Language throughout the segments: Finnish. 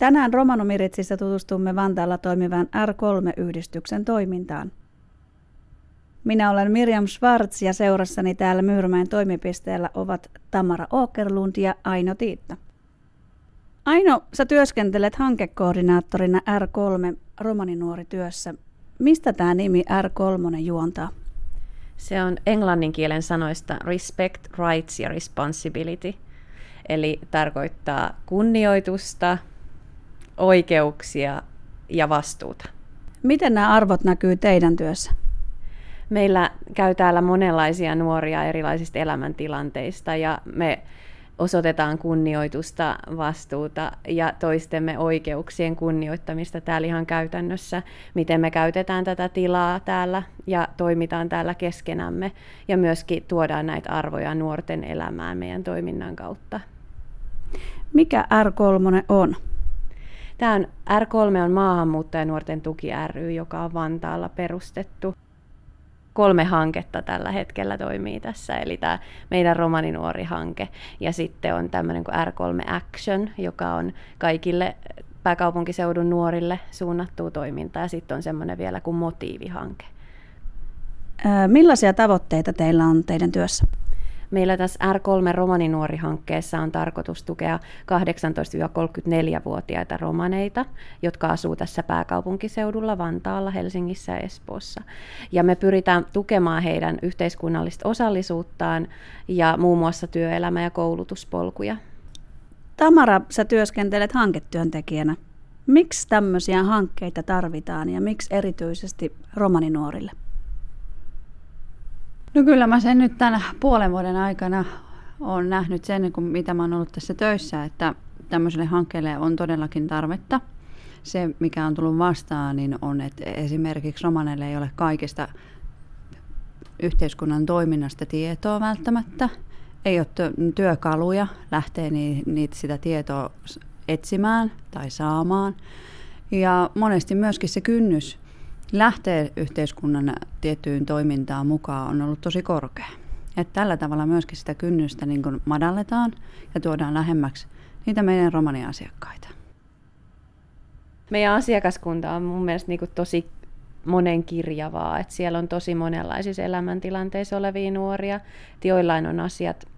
Tänään Romanomiritsissä tutustumme Vantaalla toimivan R3-yhdistyksen toimintaan. Minä olen Mirjam Schwartz ja seurassani täällä Myyrmäen toimipisteellä ovat Tamara Åkerlund ja Aino Tiitta. Aino, sä työskentelet hankekoordinaattorina R3 romaninuorityössä. Mistä tämä nimi R3 juontaa? Se on englannin kielen sanoista respect, rights ja responsibility. Eli tarkoittaa kunnioitusta, oikeuksia ja vastuuta. Miten nämä arvot näkyy teidän työssä? Meillä käy täällä monenlaisia nuoria erilaisista elämäntilanteista ja me osoitetaan kunnioitusta, vastuuta ja toistemme oikeuksien kunnioittamista täällä ihan käytännössä, miten me käytetään tätä tilaa täällä ja toimitaan täällä keskenämme ja myöskin tuodaan näitä arvoja nuorten elämään meidän toiminnan kautta. Mikä R3 on? Tämä on, R3 on maahanmuuttajanuorten tuki ry, joka on Vantaalla perustettu kolme hanketta tällä hetkellä toimii tässä, eli tämä meidän romaninuori-hanke, ja sitten on tämmöinen kuin R3 Action, joka on kaikille pääkaupunkiseudun nuorille suunnattua toimintaa, ja sitten on semmoinen vielä kuin Motiivihanke. Millaisia tavoitteita teillä on teidän työssä? Meillä tässä R3 Romaninuori-hankkeessa on tarkoitus tukea 18-34-vuotiaita romaneita, jotka asuu tässä pääkaupunkiseudulla Vantaalla, Helsingissä ja Espoossa. Ja me pyritään tukemaan heidän yhteiskunnallista osallisuuttaan ja muun muassa työelämä- ja koulutuspolkuja. Tamara, sä työskentelet hanketyöntekijänä. Miksi tämmöisiä hankkeita tarvitaan ja miksi erityisesti romaninuorille? No kyllä mä sen nyt tämän puolen vuoden aikana olen nähnyt sen, kun mitä mä oon ollut tässä töissä, että tämmöiselle hankkeelle on todellakin tarvetta. Se, mikä on tullut vastaan, niin on, että esimerkiksi romaneille ei ole kaikista yhteiskunnan toiminnasta tietoa välttämättä. Ei ole työkaluja lähteä niitä sitä tietoa etsimään tai saamaan. Ja monesti myöskin se kynnys lähtee yhteiskunnan tiettyyn toimintaan mukaan on ollut tosi korkea. Et tällä tavalla myöskin sitä kynnystä niin kun madalletaan ja tuodaan lähemmäksi niitä meidän romaniasiakkaita. Meidän asiakaskunta on mun mielestä niin tosi monenkirjavaa, että siellä on tosi monenlaisissa elämäntilanteissa olevia nuoria, joillain on asiat,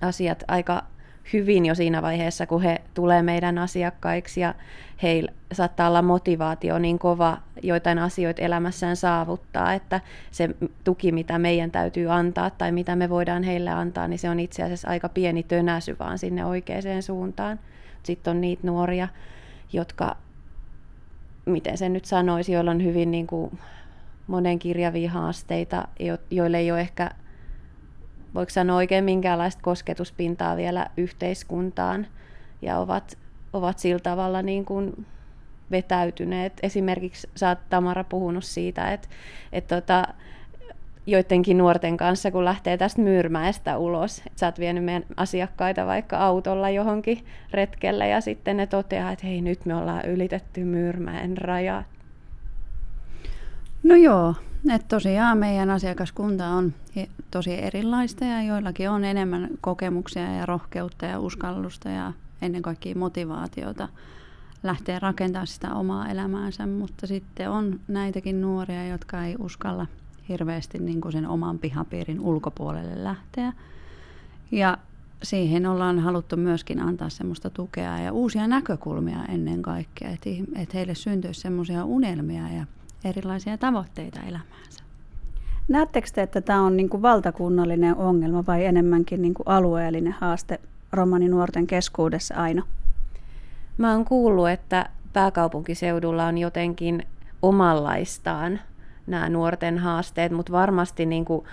asiat aika hyvin jo siinä vaiheessa, kun he tulee meidän asiakkaiksi ja heillä saattaa olla motivaatio niin kova joitain asioita elämässään saavuttaa, että se tuki, mitä meidän täytyy antaa tai mitä me voidaan heille antaa, niin se on itse asiassa aika pieni tönäsy vaan sinne oikeaan suuntaan. Sitten on niitä nuoria, jotka, miten sen nyt sanoisi, joilla on hyvin niin kuin monenkirjavia haasteita, joille ei ole ehkä voiko sanoa oikein minkäänlaista kosketuspintaa vielä yhteiskuntaan ja ovat, ovat sillä tavalla niin kuin vetäytyneet. Esimerkiksi sä oot Tamara puhunut siitä, että, että tota, joidenkin nuorten kanssa, kun lähtee tästä Myyrmäestä ulos. että sä oot vienyt meidän asiakkaita vaikka autolla johonkin retkelle ja sitten ne toteaa, että hei nyt me ollaan ylitetty Myyrmäen raja. No joo, että tosiaan meidän asiakaskunta on tosi erilaista ja joillakin on enemmän kokemuksia ja rohkeutta ja uskallusta ja ennen kaikkea motivaatiota lähteä rakentamaan sitä omaa elämäänsä, mutta sitten on näitäkin nuoria, jotka ei uskalla hirveästi niin kuin sen oman pihapiirin ulkopuolelle lähteä. Ja siihen ollaan haluttu myöskin antaa semmoista tukea ja uusia näkökulmia ennen kaikkea, että, heille syntyisi semmoisia unelmia ja erilaisia tavoitteita elämäänsä. Näettekö te, että tämä on niin kuin valtakunnallinen ongelma vai enemmänkin niin kuin alueellinen haaste romaninuorten keskuudessa aina? Mä oon kuullut, että pääkaupunkiseudulla on jotenkin omanlaistaan nämä nuorten haasteet, mutta varmasti niin kuin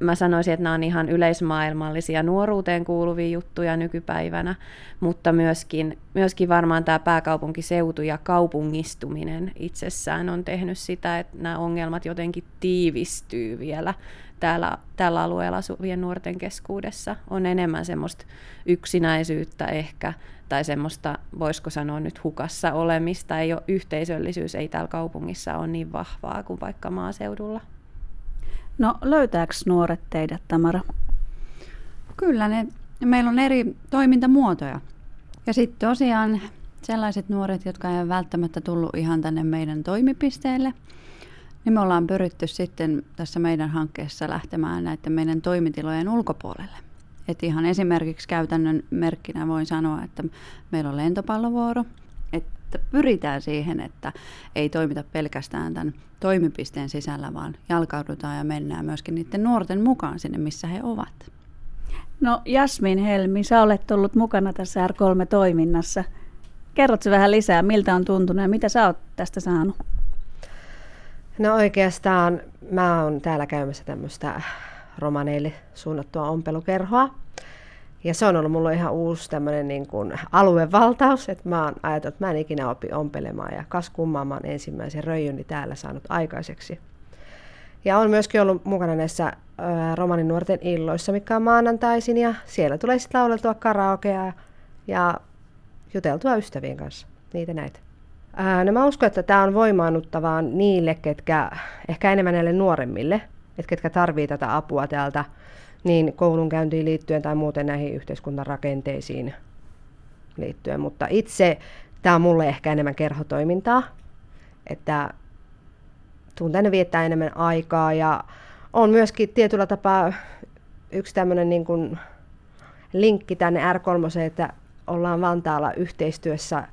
mä sanoisin, että nämä on ihan yleismaailmallisia nuoruuteen kuuluvia juttuja nykypäivänä, mutta myöskin, myöskin varmaan tämä pääkaupunkiseutu ja kaupungistuminen itsessään on tehnyt sitä, että nämä ongelmat jotenkin tiivistyy vielä täällä, tällä alueella asuvien nuorten keskuudessa. On enemmän semmoista yksinäisyyttä ehkä, tai semmoista, voisiko sanoa nyt hukassa olemista, ei ole yhteisöllisyys, ei täällä kaupungissa ole niin vahvaa kuin vaikka maaseudulla. No löytääkö nuoret teidät, Tamara? Kyllä, ne, meillä on eri toimintamuotoja. Ja sitten tosiaan sellaiset nuoret, jotka eivät välttämättä tullut ihan tänne meidän toimipisteelle, niin me ollaan pyritty sitten tässä meidän hankkeessa lähtemään näiden meidän toimitilojen ulkopuolelle. Et ihan esimerkiksi käytännön merkkinä voin sanoa, että meillä on lentopallovuoro, että pyritään siihen, että ei toimita pelkästään tämän toimipisteen sisällä, vaan jalkaudutaan ja mennään myöskin niiden nuorten mukaan sinne, missä he ovat. No Jasmin Helmi, sä olet ollut mukana tässä R3-toiminnassa. Kerrotko vähän lisää, miltä on tuntunut ja mitä sä oot tästä saanut? No oikeastaan mä oon täällä käymässä tämmöistä romaneille suunnattua ompelukerhoa. Ja se on ollut mulle ihan uusi tämmöinen niin kuin aluevaltaus, että mä oon ajatellut, että mä en ikinä opi ompelemaan ja kas kummaa mä oon ensimmäisen röijyni täällä saanut aikaiseksi. Ja on myöskin ollut mukana näissä romanin nuorten illoissa, mikä on maanantaisin ja siellä tulee sitten lauleltua karaokea ja juteltua ystävien kanssa, niitä näitä. No mä uskon, että tämä on voimaannuttavaa niille, ketkä ehkä enemmän näille nuoremmille, että ketkä tarvii tätä apua täältä niin koulunkäyntiin liittyen tai muuten näihin yhteiskunnan rakenteisiin liittyen. Mutta itse tämä on mulle ehkä enemmän kerhotoimintaa, että tuun tänne viettää enemmän aikaa ja on myöskin tietyllä tapaa yksi tämmöinen niin kuin linkki tänne R3, että ollaan Vantaalla yhteistyössä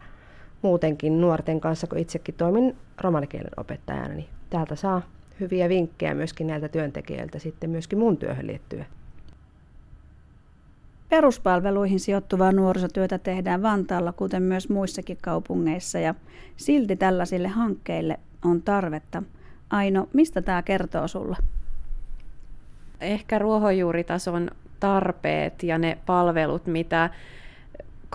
muutenkin nuorten kanssa, kun itsekin toimin romanikielen opettajana, niin täältä saa hyviä vinkkejä myöskin näiltä työntekijöiltä sitten myöskin mun työhön liittyen. Peruspalveluihin sijoittuvaa nuorisotyötä tehdään Vantaalla, kuten myös muissakin kaupungeissa, ja silti tällaisille hankkeille on tarvetta. Aino, mistä tämä kertoo sulle? Ehkä ruohonjuuritason tarpeet ja ne palvelut, mitä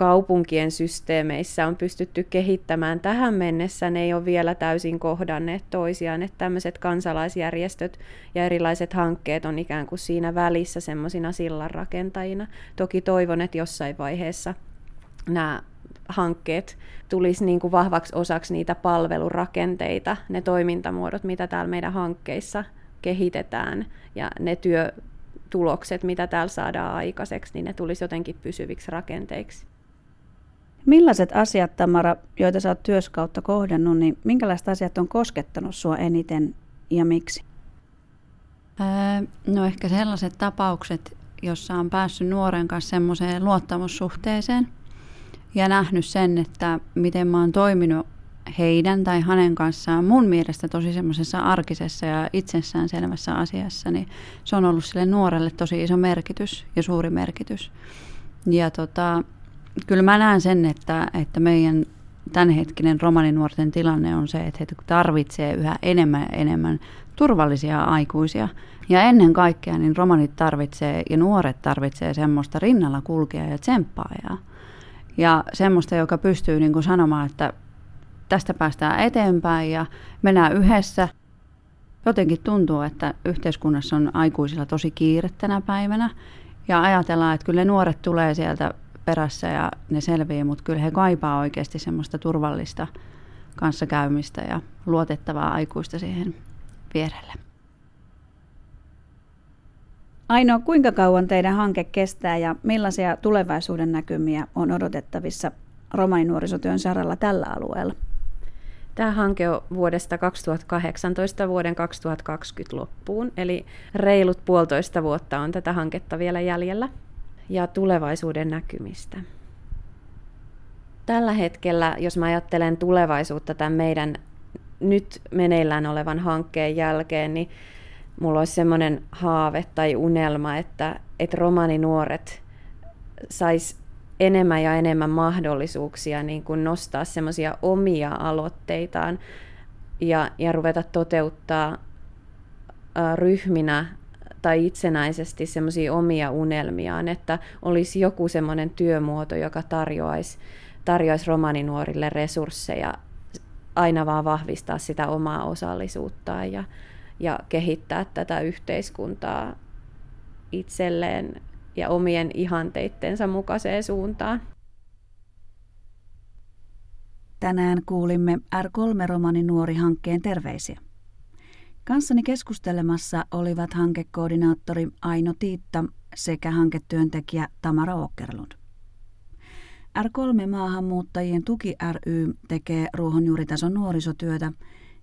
kaupunkien systeemeissä on pystytty kehittämään tähän mennessä, ne ei ole vielä täysin kohdanneet toisiaan, että tämmöiset kansalaisjärjestöt ja erilaiset hankkeet on ikään kuin siinä välissä semmoisina sillanrakentajina. Toki toivon, että jossain vaiheessa nämä hankkeet tulisi niin kuin vahvaksi osaksi niitä palvelurakenteita, ne toimintamuodot, mitä täällä meidän hankkeissa kehitetään ja ne työtulokset, mitä täällä saadaan aikaiseksi, niin ne tulisi jotenkin pysyviksi rakenteiksi. Millaiset asiat, Tamara, joita sä oot työskautta kohdannut, niin minkälaiset asiat on koskettanut sua eniten ja miksi? Öö, no ehkä sellaiset tapaukset, jossa on päässyt nuoren kanssa semmoiseen luottamussuhteeseen ja nähnyt sen, että miten mä oon toiminut heidän tai hänen kanssaan mun mielestä tosi semmoisessa arkisessa ja itsessään selvässä asiassa, niin se on ollut sille nuorelle tosi iso merkitys ja suuri merkitys. Ja tota, kyllä mä näen sen, että, että meidän tämänhetkinen romaninuorten tilanne on se, että he tarvitsee yhä enemmän ja enemmän turvallisia aikuisia. Ja ennen kaikkea niin romanit tarvitsee ja nuoret tarvitsee semmoista rinnalla kulkea ja tsemppaajaa. Ja semmoista, joka pystyy niin kuin sanomaan, että tästä päästään eteenpäin ja mennään yhdessä. Jotenkin tuntuu, että yhteiskunnassa on aikuisilla tosi kiire tänä päivänä. Ja ajatellaan, että kyllä ne nuoret tulee sieltä perässä ja ne selviää, mutta kyllä he kaipaa oikeasti semmoista turvallista kanssakäymistä ja luotettavaa aikuista siihen vierelle. Ainoa, kuinka kauan teidän hanke kestää ja millaisia tulevaisuuden näkymiä on odotettavissa romaninuorisotyön saralla tällä alueella? Tämä hanke on vuodesta 2018 vuoden 2020 loppuun, eli reilut puolitoista vuotta on tätä hanketta vielä jäljellä ja tulevaisuuden näkymistä. Tällä hetkellä, jos mä ajattelen tulevaisuutta tämän meidän nyt meneillään olevan hankkeen jälkeen, niin mulla olisi semmoinen haave tai unelma, että, että romaninuoret sais enemmän ja enemmän mahdollisuuksia niin kuin nostaa semmoisia omia aloitteitaan ja, ja ruveta toteuttaa ryhminä tai itsenäisesti semmoisia omia unelmiaan, että olisi joku semmoinen työmuoto, joka tarjoaisi, tarjoaisi romaninuorille resursseja aina vaan vahvistaa sitä omaa osallisuuttaan ja, ja kehittää tätä yhteiskuntaa itselleen ja omien ihanteittensa mukaiseen suuntaan. Tänään kuulimme R3-romanin nuori hankkeen terveisiä. Kanssani keskustelemassa olivat hankekoordinaattori Aino Tiitta sekä hanketyöntekijä Tamara Åkerlund. R3-maahanmuuttajien tuki ry tekee ruohonjuuritason nuorisotyötä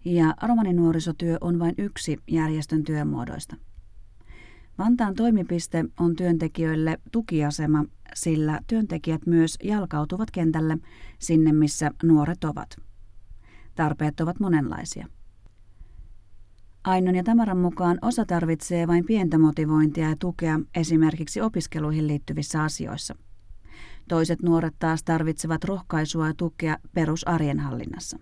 ja romaninuorisotyö on vain yksi järjestön työmuodoista. Vantaan toimipiste on työntekijöille tukiasema, sillä työntekijät myös jalkautuvat kentälle sinne, missä nuoret ovat. Tarpeet ovat monenlaisia. Ainon ja Tamaran mukaan osa tarvitsee vain pientä motivointia ja tukea esimerkiksi opiskeluihin liittyvissä asioissa. Toiset nuoret taas tarvitsevat rohkaisua ja tukea perusarjen hallinnassa.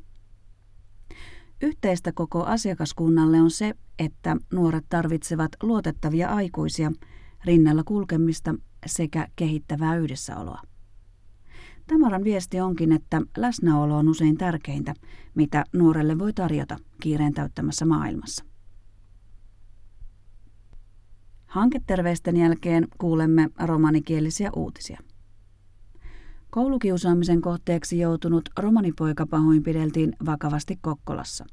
Yhteistä koko asiakaskunnalle on se, että nuoret tarvitsevat luotettavia aikuisia, rinnalla kulkemista sekä kehittävää yhdessäoloa. Tamaran viesti onkin, että läsnäolo on usein tärkeintä, mitä nuorelle voi tarjota kiireen täyttämässä maailmassa. Hanketerveisten jälkeen kuulemme romanikielisiä uutisia. Koulukiusaamisen kohteeksi joutunut romanipoika pahoinpideltiin vakavasti Kokkolassa.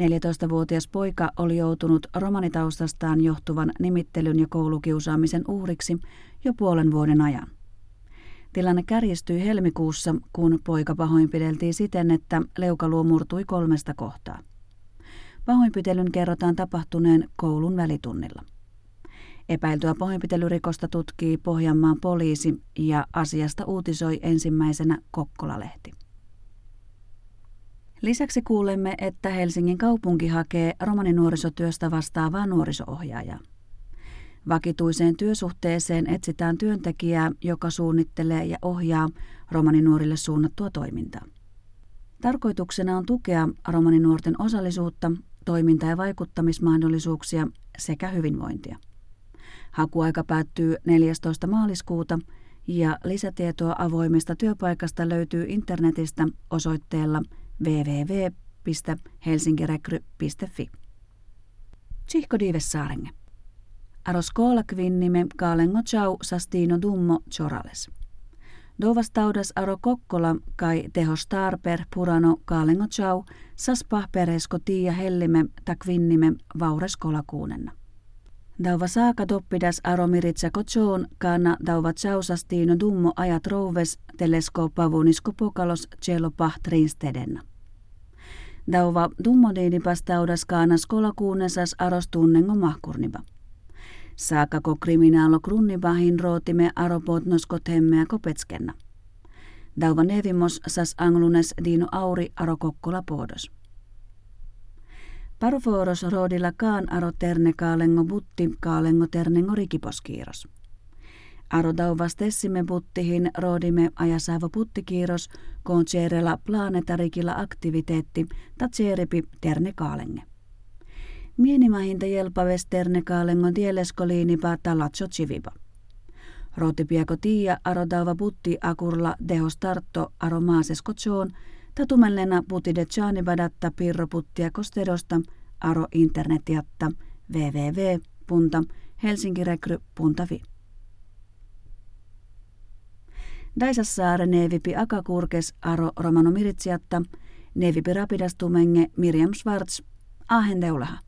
14-vuotias poika oli joutunut romanitaustastaan johtuvan nimittelyn ja koulukiusaamisen uhriksi jo puolen vuoden ajan. Tilanne kärjistyi helmikuussa, kun poika pahoinpideltiin siten, että leukaluo murtui kolmesta kohtaa. Pahoinpitelyn kerrotaan tapahtuneen koulun välitunnilla. Epäiltyä pahoinpitelyrikosta tutkii Pohjanmaan poliisi ja asiasta uutisoi ensimmäisenä Kokkola-lehti. Lisäksi kuulemme, että Helsingin kaupunki hakee romaninuorisotyöstä vastaavaa nuorisoohjaajaa. Vakituiseen työsuhteeseen etsitään työntekijää, joka suunnittelee ja ohjaa romaninuorille suunnattua toimintaa. Tarkoituksena on tukea romaninuorten osallisuutta, toiminta- ja vaikuttamismahdollisuuksia sekä hyvinvointia. Hakuaika päättyy 14. maaliskuuta ja lisätietoa avoimesta työpaikasta löytyy internetistä osoitteella www.helsinkirekry.fi. Tsihko Dives Saarenge. Aro skola kvinnime kaalengo chau sastino dummo chorales. Dovastaudas aro kokkola kai tehostar per purano kaalengo chau sas pahperesko tiia hellime ta kvinnime vaures kolakuunenna. Dauva saaka toppidas aromiritsa kotsoon, kana dauva tsausastino dummo ajat rouves telesko pavunisko pokalos cello pahtrinstedenna. Dauva dummodiini pastaudas kaanas kolakuunesas aros tunnengo mahkurniba. Saakako kriminaalo krunnibahin rootime aropotnoskot hemmeä kopetskenna. Dauva nevimos sas anglunes diino auri arokokkola poodos. Parforos roodilla kaan aro terne kaalengo butti kaalengo ternengo rikiposkiiros. Aro dauvas tessimme buttihin roodimme ajasaava puttikiiros, koon tseerela planetarikilla aktiviteetti ta tseeripi terne kaalenge. Mienimahinta jelpaves terne kaalengon tieleskoliinipa talatso chivipa. Rootipiako tiia aro dauva butti akurla dehostartto aro maasesko tsoon, Tatumellena putide badatta pirroputtia kostedosta aro internetiatta www.helsinkirekry.fi. Daisassaare neevipi akakurkes aro romano miritsiatta, neevipi rapidastumenge Miriam Schwartz, ahen teulaha.